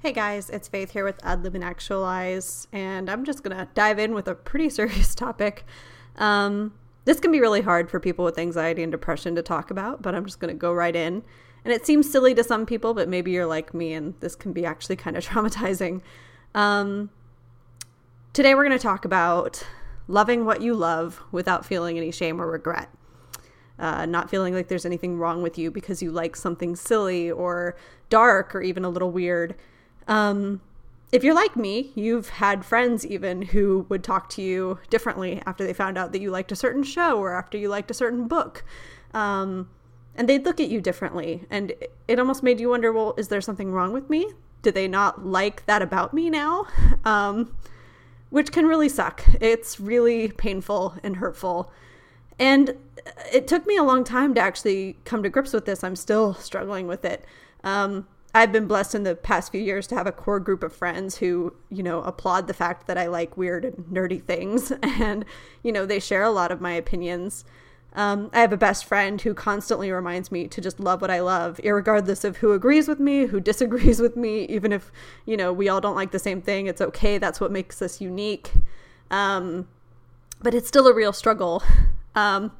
Hey guys, it's Faith here with Ad Lib and Actualize, and I'm just gonna dive in with a pretty serious topic. Um, this can be really hard for people with anxiety and depression to talk about, but I'm just gonna go right in. And it seems silly to some people, but maybe you're like me, and this can be actually kind of traumatizing. Um, today, we're gonna talk about loving what you love without feeling any shame or regret. Uh, not feeling like there's anything wrong with you because you like something silly or dark or even a little weird. Um, if you're like me, you've had friends even who would talk to you differently after they found out that you liked a certain show or after you liked a certain book. Um, and they'd look at you differently. And it almost made you wonder well, is there something wrong with me? Do they not like that about me now? Um, which can really suck. It's really painful and hurtful. And it took me a long time to actually come to grips with this. I'm still struggling with it. Um, I've been blessed in the past few years to have a core group of friends who, you know, applaud the fact that I like weird and nerdy things. And, you know, they share a lot of my opinions. Um, I have a best friend who constantly reminds me to just love what I love, regardless of who agrees with me, who disagrees with me, even if, you know, we all don't like the same thing. It's okay. That's what makes us unique. Um, but it's still a real struggle. Um,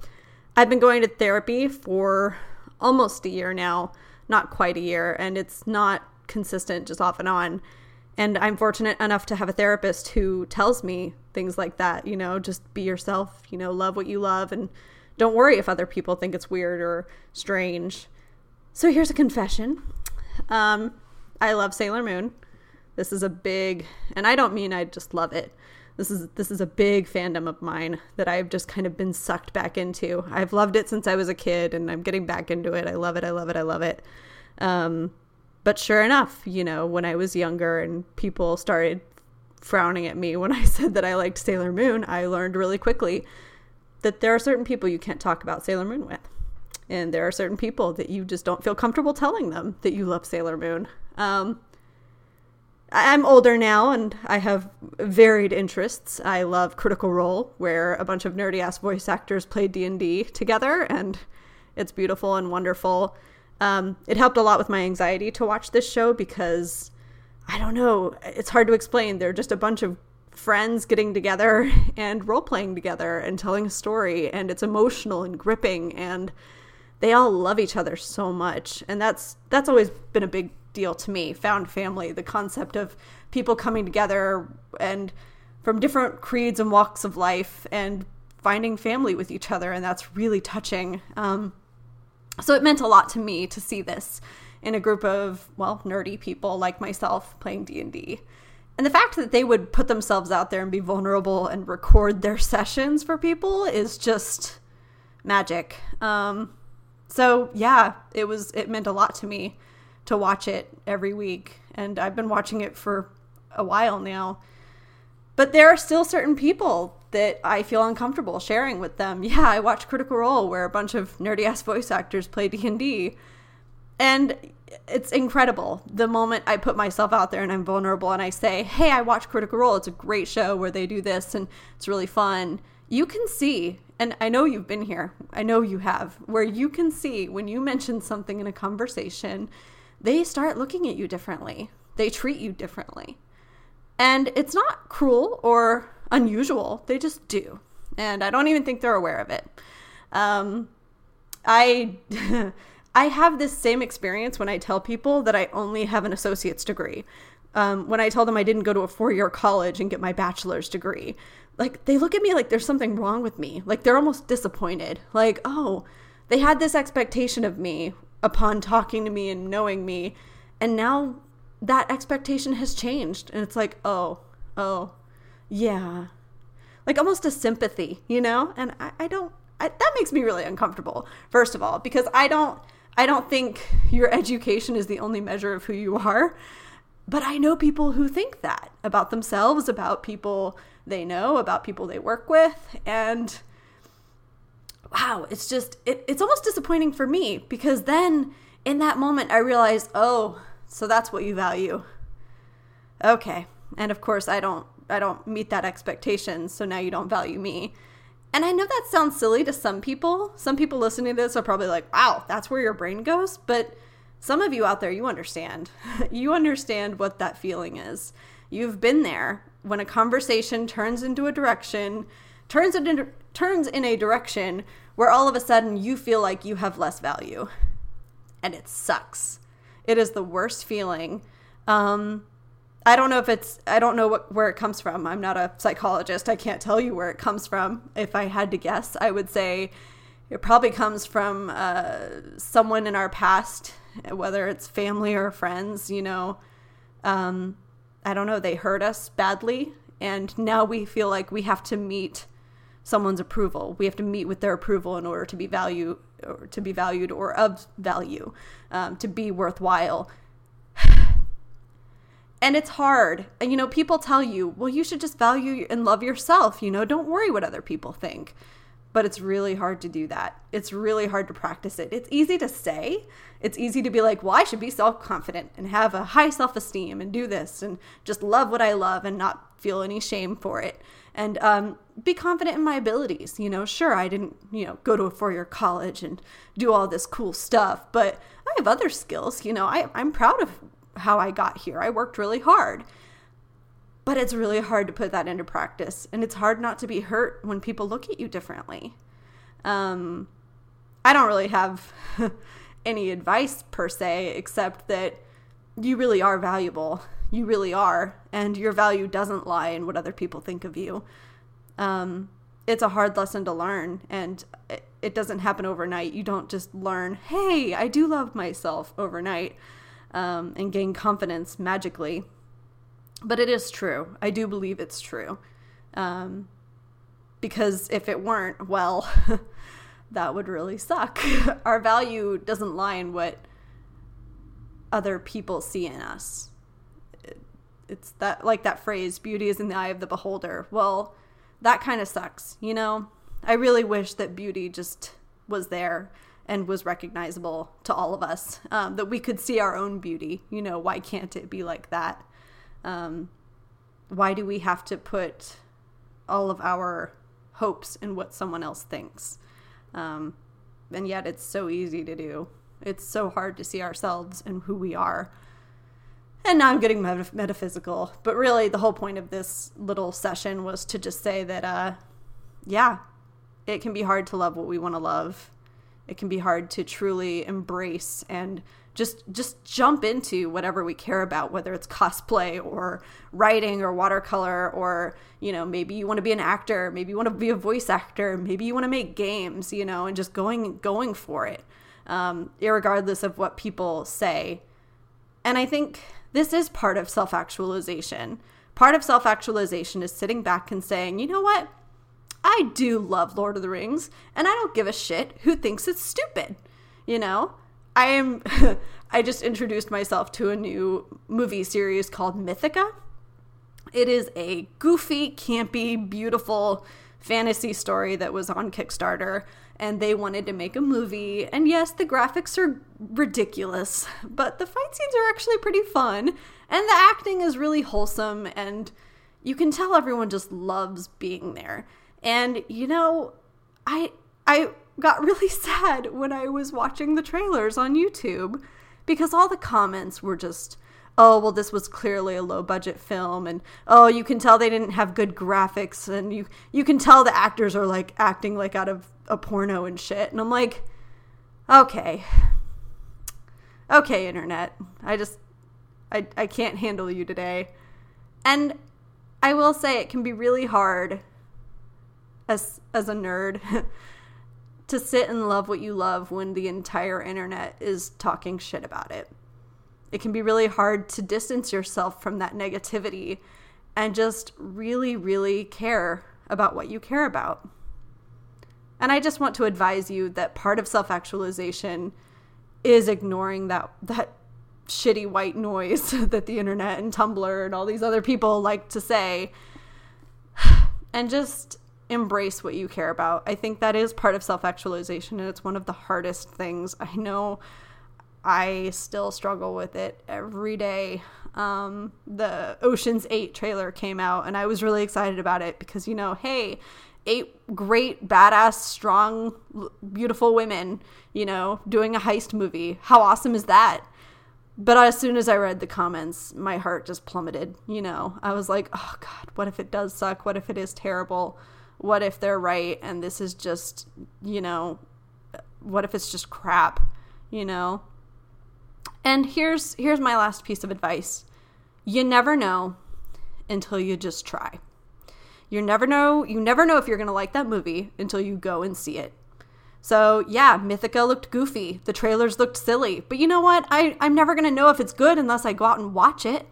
I've been going to therapy for almost a year now not quite a year, and it's not consistent, just off and on. And I'm fortunate enough to have a therapist who tells me things like that, you know, just be yourself, you know, love what you love, and don't worry if other people think it's weird or strange. So here's a confession. Um, I love Sailor Moon. This is a big, and I don't mean I just love it. This is this is a big fandom of mine that I've just kind of been sucked back into. I've loved it since I was a kid, and I'm getting back into it. I love it. I love it. I love it. Um, but sure enough, you know, when I was younger and people started frowning at me when I said that I liked Sailor Moon, I learned really quickly that there are certain people you can't talk about Sailor Moon with. And there are certain people that you just don't feel comfortable telling them that you love Sailor Moon. Um, I'm older now and I have varied interests. I love Critical Role, where a bunch of nerdy ass voice actors play D&D together and it's beautiful and wonderful. Um, it helped a lot with my anxiety to watch this show because I don't know, it's hard to explain. They're just a bunch of friends getting together and role playing together and telling a story and it's emotional and gripping and they all love each other so much and that's that's always been a big deal to me found family the concept of people coming together and from different creeds and walks of life and finding family with each other and that's really touching. Um, so it meant a lot to me to see this in a group of well nerdy people like myself playing d&d and the fact that they would put themselves out there and be vulnerable and record their sessions for people is just magic. Um, so yeah it was it meant a lot to me to watch it every week. And I've been watching it for a while now. But there are still certain people that I feel uncomfortable sharing with them. Yeah, I watch Critical Role where a bunch of nerdy ass voice actors play D&D. And it's incredible. The moment I put myself out there and I'm vulnerable and I say, "Hey, I watch Critical Role. It's a great show where they do this and it's really fun." You can see, and I know you've been here. I know you have, where you can see when you mention something in a conversation they start looking at you differently. They treat you differently. And it's not cruel or unusual, they just do. And I don't even think they're aware of it. Um, I. I have this same experience when I tell people that I only have an associate's degree. Um, when I tell them I didn't go to a four year college and get my bachelor's degree, like they look at me like there's something wrong with me. Like they're almost disappointed. Like, oh, they had this expectation of me upon talking to me and knowing me. And now that expectation has changed. And it's like, oh, oh, yeah. Like almost a sympathy, you know? And I, I don't, I, that makes me really uncomfortable, first of all, because I don't, I don't think your education is the only measure of who you are. But I know people who think that about themselves, about people they know, about people they work with. And wow, it's just it, it's almost disappointing for me because then in that moment I realized, oh, so that's what you value. Okay. And of course I don't I don't meet that expectation, so now you don't value me. And I know that sounds silly to some people. Some people listening to this are probably like, wow, that's where your brain goes. But some of you out there, you understand. you understand what that feeling is. You've been there when a conversation turns into a direction, turns it into, turns in a direction where all of a sudden you feel like you have less value. And it sucks. It is the worst feeling. Um, I don't know if it's I don't know what where it comes from. I'm not a psychologist. I can't tell you where it comes from. If I had to guess, I would say it probably comes from uh, someone in our past, whether it's family or friends. You know, um, I don't know. They hurt us badly, and now we feel like we have to meet someone's approval. We have to meet with their approval in order to be value or to be valued or of value, um, to be worthwhile. and it's hard. And you know, people tell you, well, you should just value and love yourself. You know, don't worry what other people think. But it's really hard to do that. It's really hard to practice it. It's easy to say. It's easy to be like, well, I should be self confident and have a high self esteem and do this and just love what I love and not feel any shame for it. And um, be confident in my abilities. You know, sure, I didn't, you know, go to a four year college and do all this cool stuff, but I have other skills. You know, I, I'm proud of how I got here. I worked really hard. But it's really hard to put that into practice. And it's hard not to be hurt when people look at you differently. Um, I don't really have any advice per se, except that you really are valuable. You really are. And your value doesn't lie in what other people think of you. Um, it's a hard lesson to learn. And it, doesn't happen overnight. You don't just learn, hey, I do love myself overnight um, and gain confidence magically. But it is true. I do believe it's true. Um, because if it weren't, well, that would really suck. Our value doesn't lie in what other people see in us. it's that, like that phrase, beauty is in the eye of the beholder. Well, that kind of sucks, you know? I really wish that beauty just was there and was recognizable to all of us. Um, that we could see our own beauty. You know, why can't it be like that? Um, why do we have to put all of our hopes in what someone else thinks? Um, and yet it's so easy to do. It's so hard to see ourselves and who we are. And now I'm getting metaph- metaphysical, but really the whole point of this little session was to just say that, uh, yeah, it can be hard to love what we want to love it can be hard to truly embrace and just just jump into whatever we care about whether it's cosplay or writing or watercolor or you know maybe you want to be an actor maybe you want to be a voice actor maybe you want to make games you know and just going going for it um, regardless of what people say. And i think this is part of self-actualization. Part of self-actualization is sitting back and saying you know what I do love Lord of the Rings, and I don't give a shit who thinks it's stupid. You know, I am. I just introduced myself to a new movie series called Mythica. It is a goofy, campy, beautiful fantasy story that was on Kickstarter, and they wanted to make a movie. And yes, the graphics are ridiculous, but the fight scenes are actually pretty fun, and the acting is really wholesome, and you can tell everyone just loves being there. And you know, I I got really sad when I was watching the trailers on YouTube because all the comments were just oh well this was clearly a low budget film and oh you can tell they didn't have good graphics and you you can tell the actors are like acting like out of a porno and shit. And I'm like okay. Okay internet. I just I I can't handle you today. And I will say it can be really hard as as a nerd to sit and love what you love when the entire internet is talking shit about it. It can be really hard to distance yourself from that negativity and just really really care about what you care about. And I just want to advise you that part of self-actualization is ignoring that that shitty white noise that the internet and Tumblr and all these other people like to say and just embrace what you care about. I think that is part of self actualization, and it's one of the hardest things. I know I still struggle with it every day. Um, the Ocean's 8 trailer came out, and I was really excited about it because, you know, hey, eight great, badass, strong, beautiful women, you know, doing a heist movie. How awesome is that? but as soon as I read the comments, my heart just plummeted. You know, I was like, oh God, what if it does suck? What if it is terrible? What if they're right and this is just, you know, what if it's just crap? You know? And here's here's my last piece of advice. You never know until you just try. You never know you never know if you're going to like that movie until you go and see it. So yeah, Mythica looked goofy. The trailers looked silly. But you know what? I, I'm never gonna know if it's good unless I go out and watch it.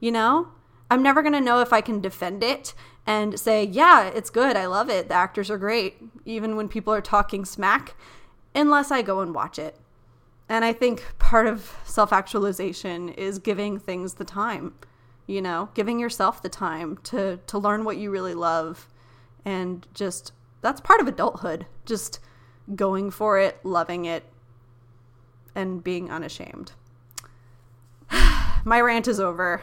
You know? I'm never gonna know if I can defend it and say, yeah, it's good, I love it, the actors are great, even when people are talking smack, unless I go and watch it. And I think part of self actualization is giving things the time, you know, giving yourself the time to, to learn what you really love. And just, that's part of adulthood. Just going for it, loving it, and being unashamed. My rant is over.